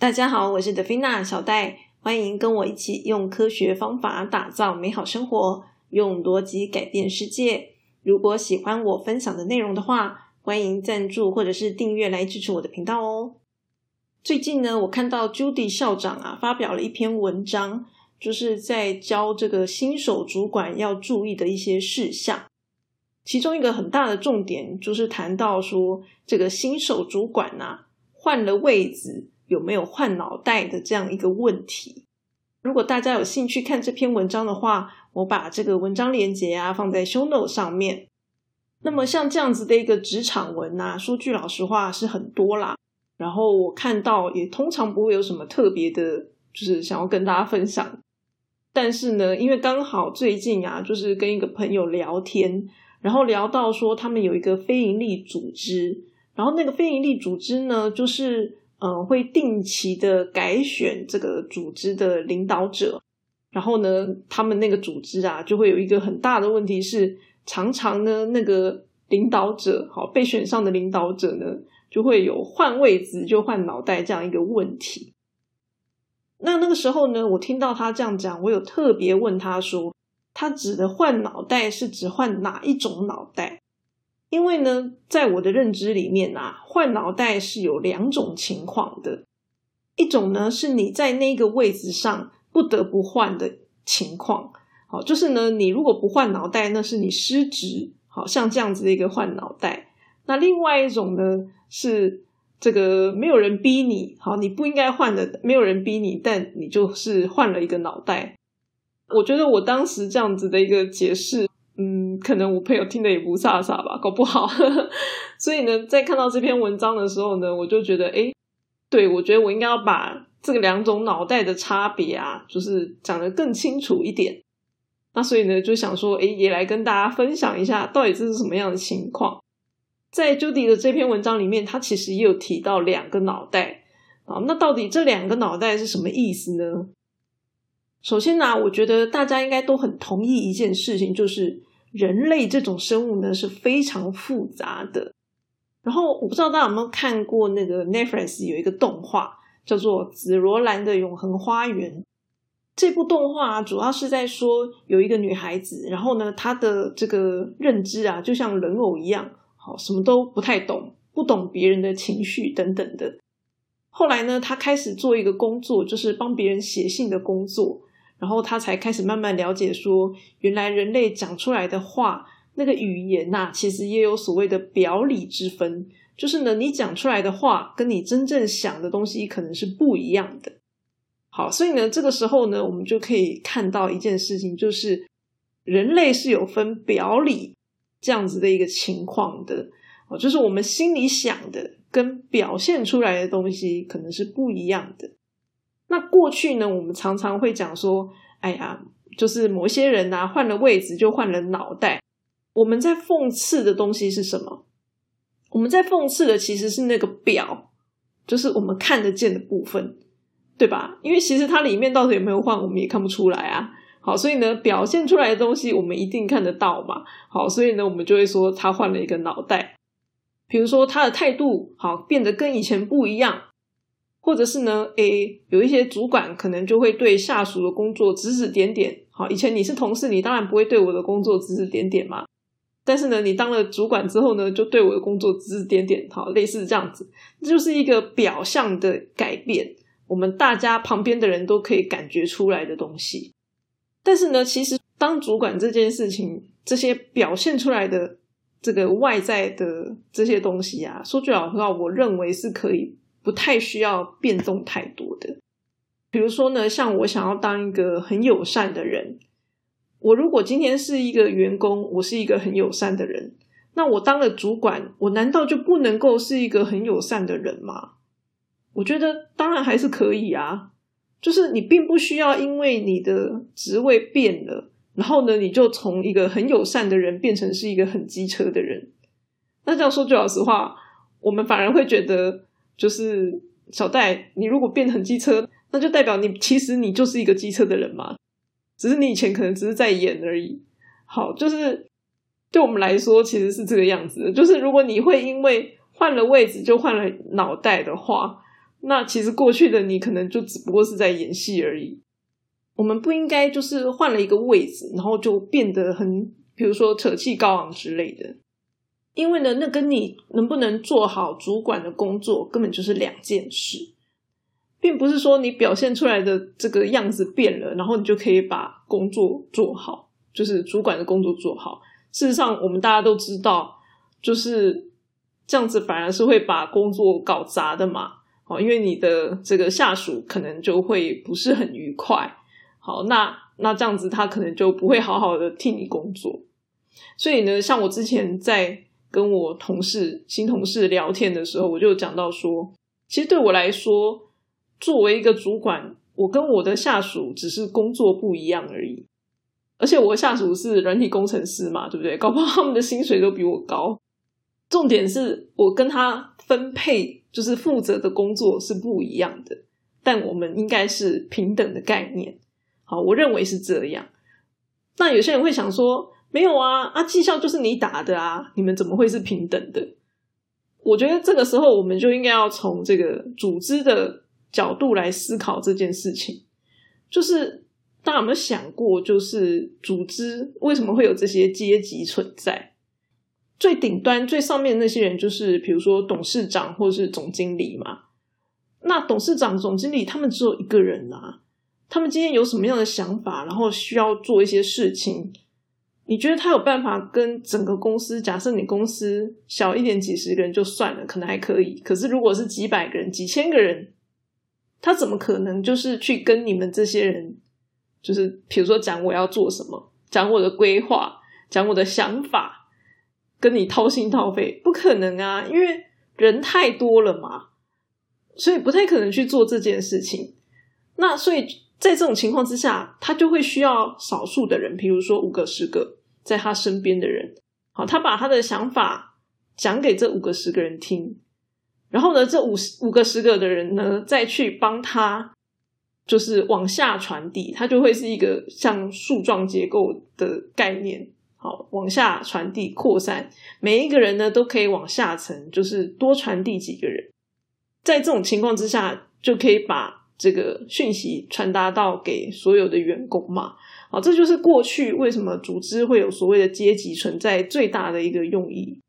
大家好，我是德菲娜小戴，欢迎跟我一起用科学方法打造美好生活，用逻辑改变世界。如果喜欢我分享的内容的话，欢迎赞助或者是订阅来支持我的频道哦。最近呢，我看到 Judy 校长啊发表了一篇文章，就是在教这个新手主管要注意的一些事项。其中一个很大的重点就是谈到说，这个新手主管呐换了位子。有没有换脑袋的这样一个问题？如果大家有兴趣看这篇文章的话，我把这个文章链接啊放在 show note 上面。那么像这样子的一个职场文呐，说句老实话是很多啦。然后我看到也通常不会有什么特别的，就是想要跟大家分享。但是呢，因为刚好最近啊，就是跟一个朋友聊天，然后聊到说他们有一个非营利组织，然后那个非营利组织呢，就是。嗯，会定期的改选这个组织的领导者，然后呢，他们那个组织啊，就会有一个很大的问题是，常常呢，那个领导者，好被选上的领导者呢，就会有换位子就换脑袋这样一个问题。那那个时候呢，我听到他这样讲，我有特别问他说，他指的换脑袋是指换哪一种脑袋？因为呢，在我的认知里面啊，换脑袋是有两种情况的。一种呢，是你在那个位置上不得不换的情况，好，就是呢，你如果不换脑袋，那是你失职，好像这样子的一个换脑袋。那另外一种呢，是这个没有人逼你，好，你不应该换的，没有人逼你，但你就是换了一个脑袋。我觉得我当时这样子的一个解释。嗯，可能我朋友听的也不飒飒吧，搞不好。所以呢，在看到这篇文章的时候呢，我就觉得，哎，对我觉得我应该要把这个两种脑袋的差别啊，就是讲得更清楚一点。那所以呢，就想说，哎，也来跟大家分享一下，到底这是什么样的情况。在 Judy 的这篇文章里面，他其实也有提到两个脑袋啊。那到底这两个脑袋是什么意思呢？首先呢，我觉得大家应该都很同意一件事情，就是。人类这种生物呢是非常复杂的。然后我不知道大家有没有看过那个 Netflix 有一个动画叫做《紫罗兰的永恒花园》。这部动画主要是在说有一个女孩子，然后呢她的这个认知啊就像人偶一样，好什么都不太懂，不懂别人的情绪等等的。后来呢，她开始做一个工作，就是帮别人写信的工作。然后他才开始慢慢了解，说原来人类讲出来的话，那个语言呐，其实也有所谓的表里之分。就是呢，你讲出来的话，跟你真正想的东西可能是不一样的。好，所以呢，这个时候呢，我们就可以看到一件事情，就是人类是有分表里这样子的一个情况的。哦，就是我们心里想的跟表现出来的东西可能是不一样的。那过去呢，我们常常会讲说，哎呀，就是某些人呐，换了位置就换了脑袋。我们在讽刺的东西是什么？我们在讽刺的其实是那个表，就是我们看得见的部分，对吧？因为其实它里面到底有没有换，我们也看不出来啊。好，所以呢，表现出来的东西我们一定看得到嘛。好，所以呢，我们就会说他换了一个脑袋。比如说他的态度，好，变得跟以前不一样。或者是呢？诶，有一些主管可能就会对下属的工作指指点点。好，以前你是同事，你当然不会对我的工作指指点点嘛。但是呢，你当了主管之后呢，就对我的工作指指点点。好，类似这样子，这就是一个表象的改变，我们大家旁边的人都可以感觉出来的东西。但是呢，其实当主管这件事情，这些表现出来的这个外在的这些东西啊，说句老实话，我认为是可以。不太需要变动太多的，比如说呢，像我想要当一个很友善的人，我如果今天是一个员工，我是一个很友善的人，那我当了主管，我难道就不能够是一个很友善的人吗？我觉得当然还是可以啊，就是你并不需要因为你的职位变了，然后呢，你就从一个很友善的人变成是一个很机车的人。那这样说句老实话，我们反而会觉得。就是小戴，你如果变成机车，那就代表你其实你就是一个机车的人嘛，只是你以前可能只是在演而已。好，就是对我们来说其实是这个样子。就是如果你会因为换了位置就换了脑袋的话，那其实过去的你可能就只不过是在演戏而已。我们不应该就是换了一个位置，然后就变得很，比如说扯气高昂之类的。因为呢，那跟你能不能做好主管的工作根本就是两件事，并不是说你表现出来的这个样子变了，然后你就可以把工作做好，就是主管的工作做好。事实上，我们大家都知道，就是这样子反而是会把工作搞砸的嘛。哦，因为你的这个下属可能就会不是很愉快。好，那那这样子他可能就不会好好的替你工作。所以呢，像我之前在。跟我同事、新同事聊天的时候，我就讲到说，其实对我来说，作为一个主管，我跟我的下属只是工作不一样而已。而且我下属是软体工程师嘛，对不对？搞不好他们的薪水都比我高。重点是我跟他分配，就是负责的工作是不一样的，但我们应该是平等的概念。好，我认为是这样。那有些人会想说。没有啊，啊，绩效就是你打的啊，你们怎么会是平等的？我觉得这个时候我们就应该要从这个组织的角度来思考这件事情。就是大家有没有想过，就是组织为什么会有这些阶级存在？最顶端、最上面那些人，就是比如说董事长或是总经理嘛。那董事长、总经理他们只有一个人啊，他们今天有什么样的想法，然后需要做一些事情。你觉得他有办法跟整个公司？假设你公司小一点，几十个人就算了，可能还可以。可是如果是几百个人、几千个人，他怎么可能就是去跟你们这些人，就是比如说讲我要做什么，讲我的规划，讲我的想法，跟你掏心掏肺？不可能啊，因为人太多了嘛，所以不太可能去做这件事情。那所以在这种情况之下，他就会需要少数的人，比如说五个、十个。在他身边的人，好，他把他的想法讲给这五个十个人听，然后呢，这五十五个十个的人呢，再去帮他，就是往下传递，它就会是一个像树状结构的概念，好，往下传递扩散，每一个人呢都可以往下层，就是多传递几个人，在这种情况之下，就可以把这个讯息传达到给所有的员工嘛。好，这就是过去为什么组织会有所谓的阶级存在最大的一个用意。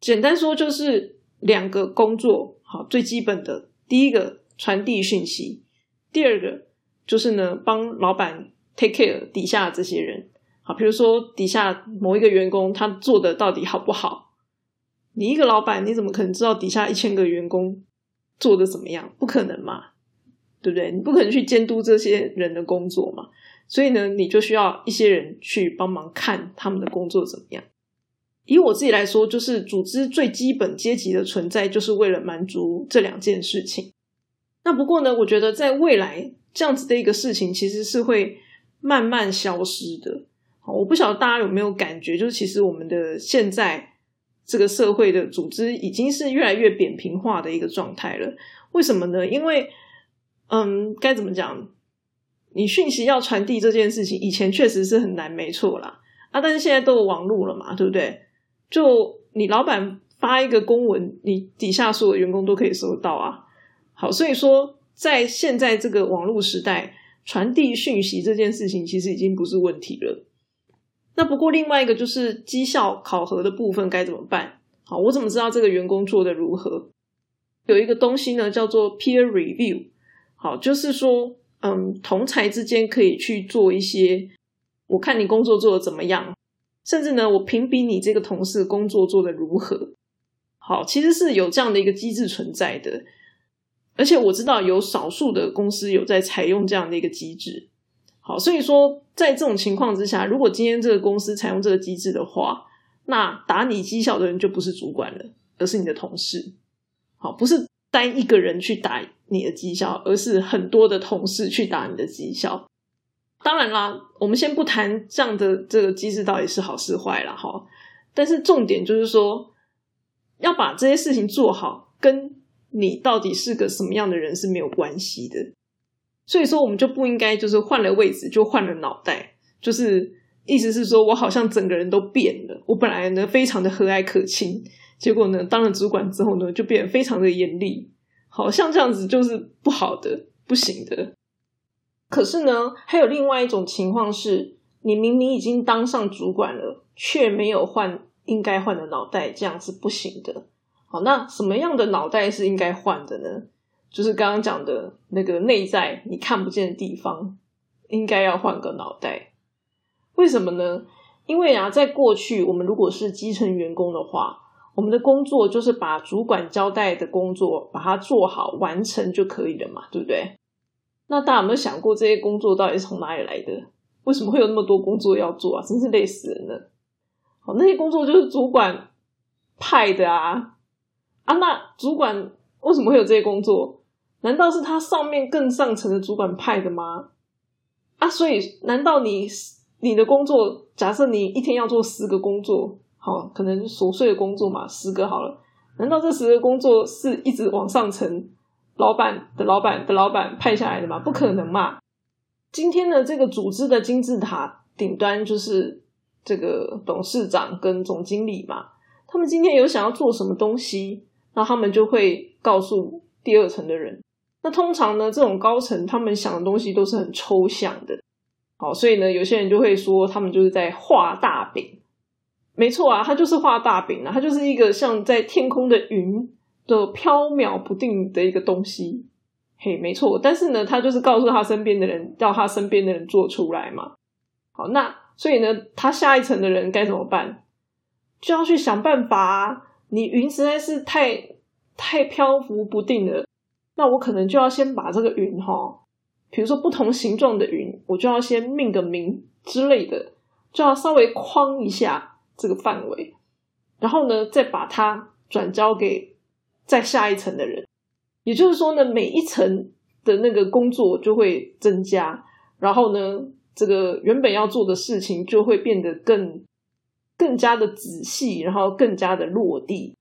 简单说，就是两个工作，好，最基本的，第一个传递讯息，第二个就是呢，帮老板 take care 底下这些人。好，比如说底下某一个员工他做的到底好不好？你一个老板，你怎么可能知道底下一千个员工做的怎么样？不可能嘛，对不对？你不可能去监督这些人的工作嘛。所以呢，你就需要一些人去帮忙看他们的工作怎么样。以我自己来说，就是组织最基本阶级的存在，就是为了满足这两件事情。那不过呢，我觉得在未来这样子的一个事情，其实是会慢慢消失的。好，我不晓得大家有没有感觉，就是其实我们的现在这个社会的组织已经是越来越扁平化的一个状态了。为什么呢？因为，嗯，该怎么讲？你讯息要传递这件事情，以前确实是很难，没错啦。啊，但是现在都有网络了嘛，对不对？就你老板发一个公文，你底下所有员工都可以收到啊。好，所以说在现在这个网络时代，传递讯息这件事情其实已经不是问题了。那不过另外一个就是绩效考核的部分该怎么办？好，我怎么知道这个员工做的如何？有一个东西呢，叫做 peer review。好，就是说。嗯，同才之间可以去做一些，我看你工作做的怎么样，甚至呢，我评比你这个同事工作做的如何。好，其实是有这样的一个机制存在的，而且我知道有少数的公司有在采用这样的一个机制。好，所以说在这种情况之下，如果今天这个公司采用这个机制的话，那打你绩效的人就不是主管了，而是你的同事。好，不是单一个人去打。你的绩效，而是很多的同事去打你的绩效。当然啦，我们先不谈这样的这个机制到底是好是坏了哈。但是重点就是说，要把这些事情做好，跟你到底是个什么样的人是没有关系的。所以说，我们就不应该就是换了位置就换了脑袋，就是意思是说我好像整个人都变了。我本来呢非常的和蔼可亲，结果呢当了主管之后呢就变得非常的严厉。好像这样子就是不好的，不行的。可是呢，还有另外一种情况是，你明明已经当上主管了，却没有换应该换的脑袋，这样是不行的。好，那什么样的脑袋是应该换的呢？就是刚刚讲的那个内在你看不见的地方，应该要换个脑袋。为什么呢？因为啊，在过去我们如果是基层员工的话，我们的工作就是把主管交代的工作把它做好完成就可以了嘛，对不对？那大家有没有想过这些工作到底是从哪里来的？为什么会有那么多工作要做啊？真是累死人了！好，那些工作就是主管派的啊。啊，那主管为什么会有这些工作？难道是他上面更上层的主管派的吗？啊，所以难道你你的工作，假设你一天要做十个工作，哦，可能琐碎的工作嘛，十个好了。难道这十个工作是一直往上层老板的老板的老板派下来的吗？不可能嘛！今天的这个组织的金字塔顶端就是这个董事长跟总经理嘛，他们今天有想要做什么东西？那他们就会告诉第二层的人。那通常呢，这种高层他们想的东西都是很抽象的。好，所以呢，有些人就会说，他们就是在画大。没错啊，他就是画大饼啊，他就是一个像在天空的云的飘渺不定的一个东西。嘿，没错。但是呢，他就是告诉他身边的人，叫他身边的人做出来嘛。好，那所以呢，他下一层的人该怎么办？就要去想办法啊。你云实在是太太漂浮不定了，那我可能就要先把这个云哈，比如说不同形状的云，我就要先命个名之类的，就要稍微框一下这个范围，然后呢，再把它转交给再下一层的人。也就是说呢，每一层的那个工作就会增加，然后呢，这个原本要做的事情就会变得更。更加的仔细，然后更加的落地，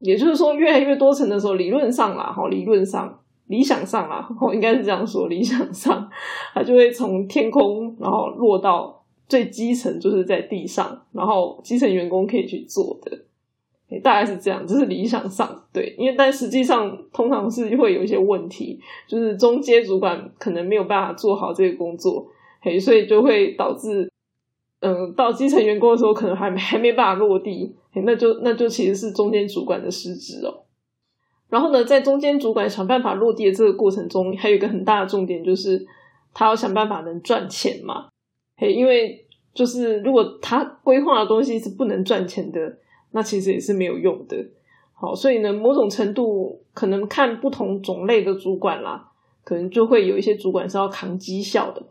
也就是说，越来越多层的时候，理论上啦，哈，理论上、理想上啦，我应该是这样说，理想上，它就会从天空，然后落到最基层，就是在地上，然后基层员工可以去做的，大概是这样，这是理想上，对，因为但实际上通常是会有一些问题，就是中阶主管可能没有办法做好这个工作，嘿，所以就会导致。嗯，到基层员工的时候，可能还还没办法落地，那就那就其实是中间主管的失职哦。然后呢，在中间主管想办法落地的这个过程中，还有一个很大的重点，就是他要想办法能赚钱嘛。嘿，因为就是如果他规划的东西是不能赚钱的，那其实也是没有用的。好，所以呢，某种程度可能看不同种类的主管啦，可能就会有一些主管是要扛绩效的嘛，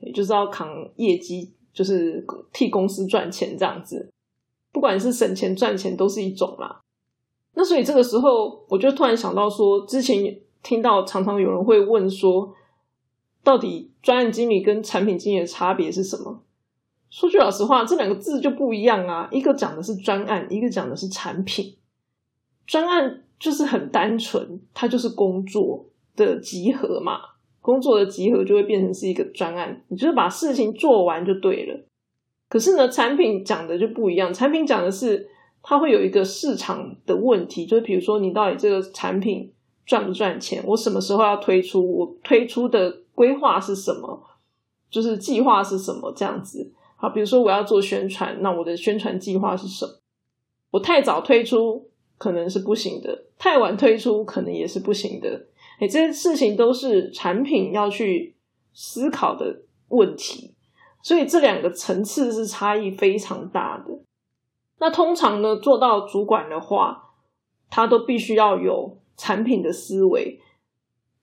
也就是要扛业绩。就是替公司赚钱这样子，不管是省钱赚钱都是一种啦。那所以这个时候，我就突然想到说，之前听到常常有人会问说，到底专案经理跟产品经理的差别是什么？说句老实话，这两个字就不一样啊。一个讲的是专案，一个讲的是产品。专案就是很单纯，它就是工作的集合嘛。工作的集合就会变成是一个专案，你就是把事情做完就对了。可是呢，产品讲的就不一样，产品讲的是它会有一个市场的问题，就是比如说你到底这个产品赚不赚钱，我什么时候要推出，我推出的规划是什么，就是计划是什么这样子。好，比如说我要做宣传，那我的宣传计划是什么？我太早推出可能是不行的，太晚推出可能也是不行的。哎，这些事情都是产品要去思考的问题，所以这两个层次是差异非常大的。那通常呢，做到主管的话，他都必须要有产品的思维，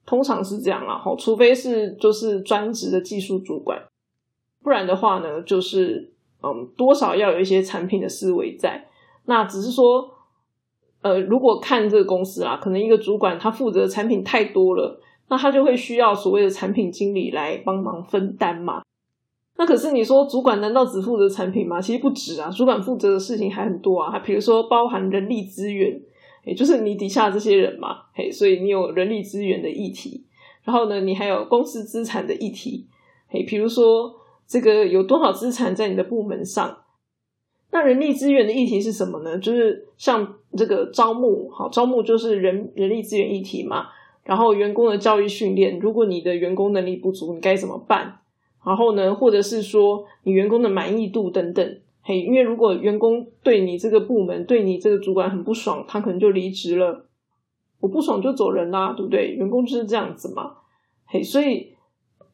通常是这样啦。哈，除非是就是专职的技术主管，不然的话呢，就是嗯，多少要有一些产品的思维在。那只是说。呃，如果看这个公司啊，可能一个主管他负责的产品太多了，那他就会需要所谓的产品经理来帮忙分担嘛。那可是你说主管难道只负责产品吗？其实不止啊，主管负责的事情还很多啊。他比如说包含人力资源，也就是你底下这些人嘛，嘿，所以你有人力资源的议题。然后呢，你还有公司资产的议题，嘿，比如说这个有多少资产在你的部门上。那人力资源的议题是什么呢？就是像这个招募，好，招募就是人人力资源议题嘛。然后员工的教育训练，如果你的员工能力不足，你该怎么办？然后呢，或者是说你员工的满意度等等。嘿，因为如果员工对你这个部门、对你这个主管很不爽，他可能就离职了。我不爽就走人啦，对不对？员工就是这样子嘛。嘿，所以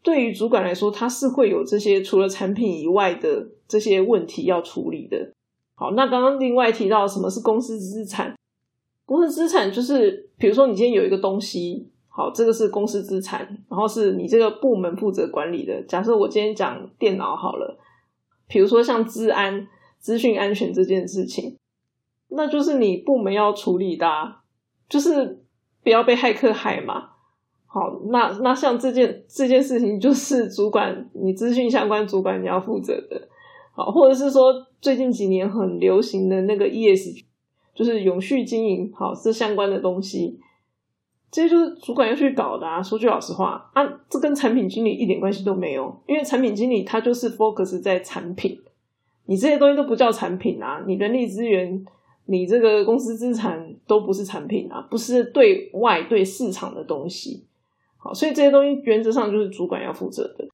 对于主管来说，他是会有这些除了产品以外的这些问题要处理的。好，那刚刚另外提到什么是公司资产？公司资产就是，比如说你今天有一个东西，好，这个是公司资产，然后是你这个部门负责管理的。假设我今天讲电脑好了，比如说像治安、资讯安全这件事情，那就是你部门要处理的，就是不要被骇客害嘛。好，那那像这件这件事情，就是主管你资讯相关主管你要负责的，好，或者是说最近几年很流行的那个 ES。就是永续经营，好，这相关的东西，这些就是主管要去搞的啊。说句老实话，啊，这跟产品经理一点关系都没有，因为产品经理他就是 focus 在产品，你这些东西都不叫产品啊，你人力资源，你这个公司资产都不是产品啊，不是对外对市场的东西。好，所以这些东西原则上就是主管要负责的。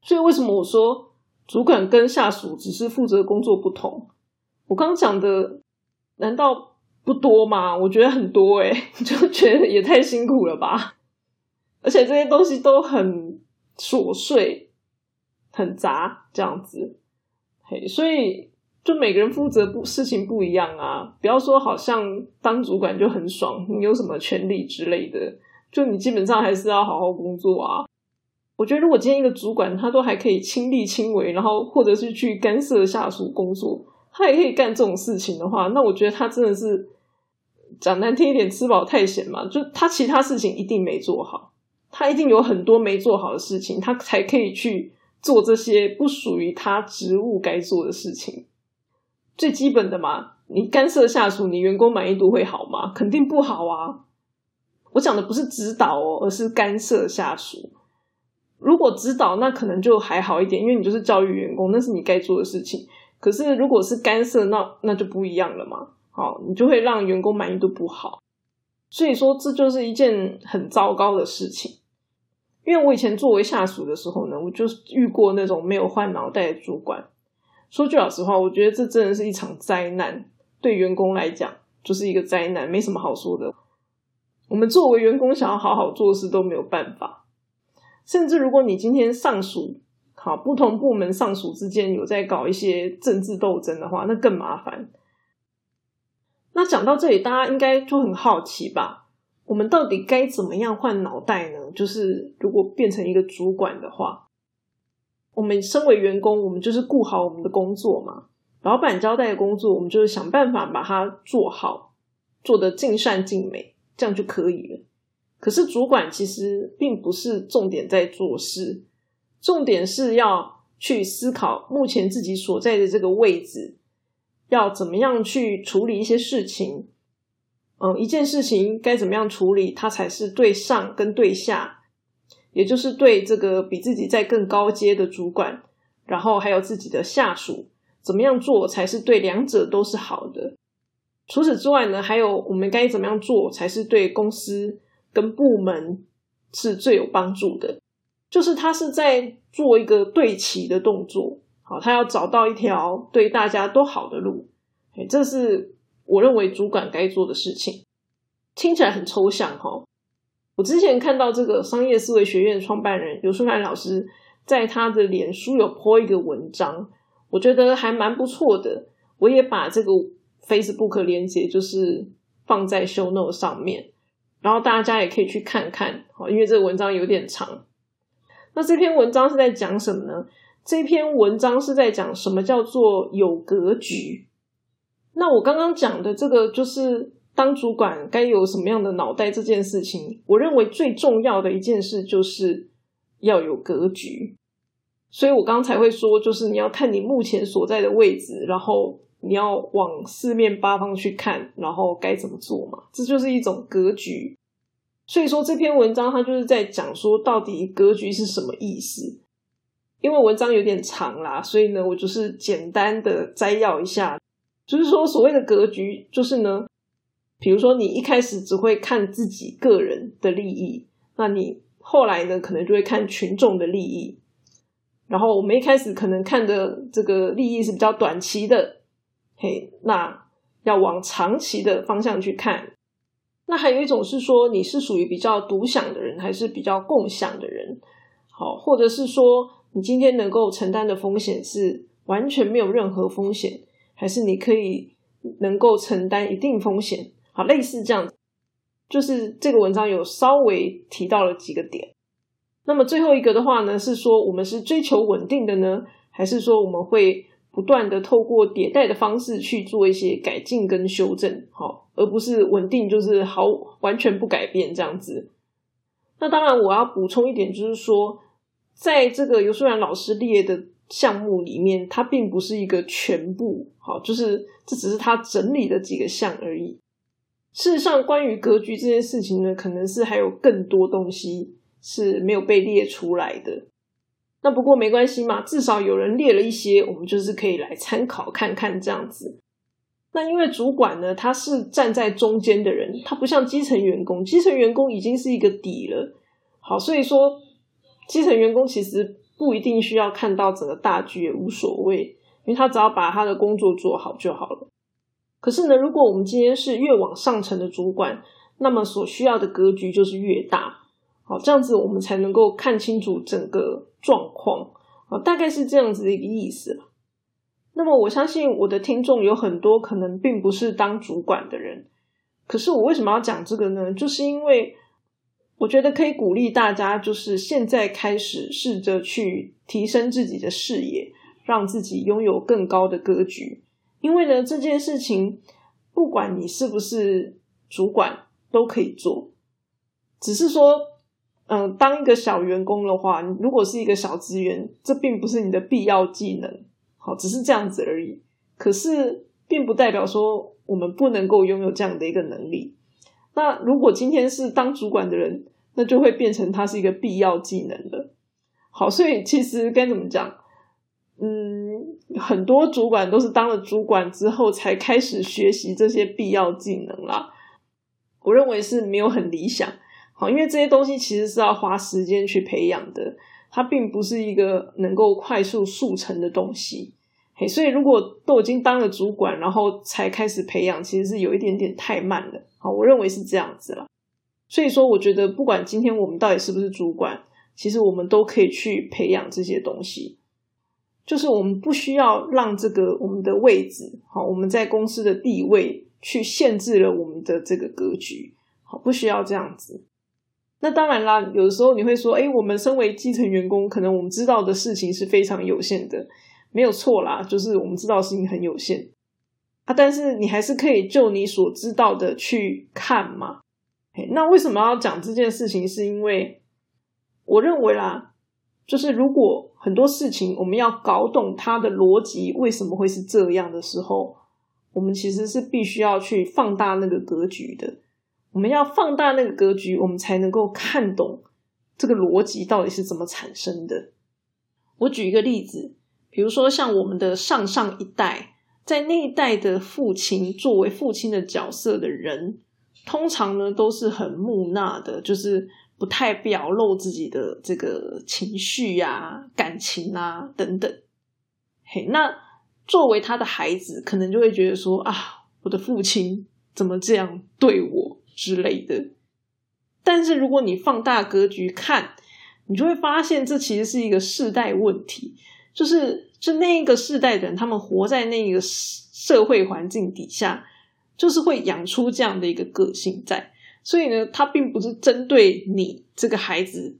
所以为什么我说主管跟下属只是负责工作不同？我刚讲的。难道不多吗？我觉得很多哎，就觉得也太辛苦了吧。而且这些东西都很琐碎、很杂，这样子。嘿，所以就每个人负责不事情不一样啊。不要说好像当主管就很爽，你有什么权利之类的，就你基本上还是要好好工作啊。我觉得如果今天一个主管他都还可以亲力亲为，然后或者是去干涉下属工作。他也可以干这种事情的话，那我觉得他真的是讲难听一点，吃饱太闲嘛。就他其他事情一定没做好，他一定有很多没做好的事情，他才可以去做这些不属于他职务该做的事情。最基本的嘛，你干涉下属，你员工满意度会好吗？肯定不好啊。我讲的不是指导哦，而是干涉下属。如果指导，那可能就还好一点，因为你就是教育员工，那是你该做的事情。可是，如果是干涉，那那就不一样了嘛。好，你就会让员工满意度不好。所以说，这就是一件很糟糕的事情。因为我以前作为下属的时候呢，我就遇过那种没有换脑袋的主管。说句老实话，我觉得这真的是一场灾难。对员工来讲，就是一个灾难，没什么好说的。我们作为员工，想要好好做事都没有办法。甚至如果你今天上属，好，不同部门上属之间有在搞一些政治斗争的话，那更麻烦。那讲到这里，大家应该就很好奇吧？我们到底该怎么样换脑袋呢？就是如果变成一个主管的话，我们身为员工，我们就是顾好我们的工作嘛。老板交代的工作，我们就是想办法把它做好，做得尽善尽美，这样就可以了。可是主管其实并不是重点在做事。重点是要去思考目前自己所在的这个位置，要怎么样去处理一些事情。嗯，一件事情该怎么样处理，它才是对上跟对下，也就是对这个比自己在更高阶的主管，然后还有自己的下属，怎么样做才是对两者都是好的。除此之外呢，还有我们该怎么样做才是对公司跟部门是最有帮助的。就是他是在做一个对齐的动作，好，他要找到一条对大家都好的路，哎，这是我认为主管该做的事情。听起来很抽象哈。我之前看到这个商业思维学院创办人刘书凡老师在他的脸书有 po 一个文章，我觉得还蛮不错的。我也把这个 Facebook 连接就是放在 Show Note 上面，然后大家也可以去看看，好，因为这个文章有点长。那这篇文章是在讲什么呢？这篇文章是在讲什么叫做有格局。那我刚刚讲的这个，就是当主管该有什么样的脑袋这件事情，我认为最重要的一件事就是要有格局。所以我刚才会说，就是你要看你目前所在的位置，然后你要往四面八方去看，然后该怎么做嘛？这就是一种格局。所以说这篇文章它就是在讲说，到底格局是什么意思？因为文章有点长啦，所以呢，我就是简单的摘要一下，就是说所谓的格局，就是呢，比如说你一开始只会看自己个人的利益，那你后来呢，可能就会看群众的利益。然后我们一开始可能看的这个利益是比较短期的，嘿，那要往长期的方向去看。那还有一种是说，你是属于比较独享的人，还是比较共享的人？好，或者是说，你今天能够承担的风险是完全没有任何风险，还是你可以能够承担一定风险？好，类似这样子，就是这个文章有稍微提到了几个点。那么最后一个的话呢，是说我们是追求稳定的呢，还是说我们会不断的透过迭代的方式去做一些改进跟修正？好，而不是稳定就是好完全不改变这样子。那当然，我要补充一点，就是说，在这个尤素然老师列的项目里面，它并不是一个全部，好，就是这只是他整理的几个项而已。事实上，关于格局这件事情呢，可能是还有更多东西。是没有被列出来的。那不过没关系嘛，至少有人列了一些，我们就是可以来参考看看这样子。那因为主管呢，他是站在中间的人，他不像基层员工，基层员工已经是一个底了。好，所以说基层员工其实不一定需要看到整个大局，也无所谓，因为他只要把他的工作做好就好了。可是呢，如果我们今天是越往上层的主管，那么所需要的格局就是越大。好，这样子我们才能够看清楚整个状况啊，大概是这样子的一个意思。那么我相信我的听众有很多可能并不是当主管的人，可是我为什么要讲这个呢？就是因为我觉得可以鼓励大家，就是现在开始试着去提升自己的视野，让自己拥有更高的格局。因为呢，这件事情不管你是不是主管都可以做，只是说。嗯，当一个小员工的话，如果是一个小职员，这并不是你的必要技能，好，只是这样子而已。可是，并不代表说我们不能够拥有这样的一个能力。那如果今天是当主管的人，那就会变成他是一个必要技能了。好，所以其实该怎么讲？嗯，很多主管都是当了主管之后才开始学习这些必要技能啦。我认为是没有很理想。好，因为这些东西其实是要花时间去培养的，它并不是一个能够快速速成的东西。嘿，所以如果都已经当了主管，然后才开始培养，其实是有一点点太慢了。好，我认为是这样子了。所以说，我觉得不管今天我们到底是不是主管，其实我们都可以去培养这些东西。就是我们不需要让这个我们的位置，好，我们在公司的地位去限制了我们的这个格局。好，不需要这样子。那当然啦，有的时候你会说，哎，我们身为基层员工，可能我们知道的事情是非常有限的，没有错啦，就是我们知道事情很有限啊。但是你还是可以就你所知道的去看嘛。那为什么要讲这件事情？是因为我认为啦，就是如果很多事情我们要搞懂它的逻辑为什么会是这样的时候，我们其实是必须要去放大那个格局的。我们要放大那个格局，我们才能够看懂这个逻辑到底是怎么产生的。我举一个例子，比如说像我们的上上一代，在那一代的父亲，作为父亲的角色的人，通常呢都是很木讷的，就是不太表露自己的这个情绪呀、感情啊等等。嘿，那作为他的孩子，可能就会觉得说啊，我的父亲怎么这样对我？之类的，但是如果你放大格局看，你就会发现这其实是一个世代问题，就是就那一个世代的人，他们活在那个社会环境底下，就是会养出这样的一个个性在。所以呢，他并不是针对你这个孩子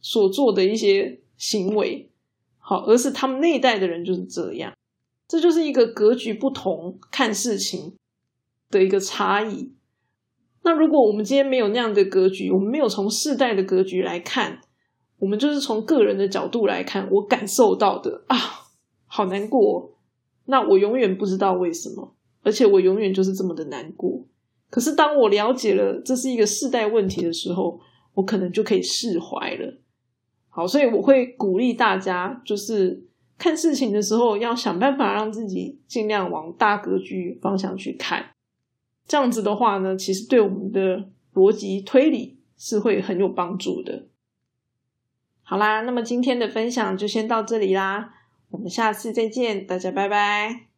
所做的一些行为，好，而是他们那一代的人就是这样。这就是一个格局不同看事情的一个差异。那如果我们今天没有那样的格局，我们没有从世代的格局来看，我们就是从个人的角度来看，我感受到的啊，好难过。那我永远不知道为什么，而且我永远就是这么的难过。可是当我了解了这是一个世代问题的时候，我可能就可以释怀了。好，所以我会鼓励大家，就是看事情的时候，要想办法让自己尽量往大格局方向去看。这样子的话呢，其实对我们的逻辑推理是会很有帮助的。好啦，那么今天的分享就先到这里啦，我们下次再见，大家拜拜。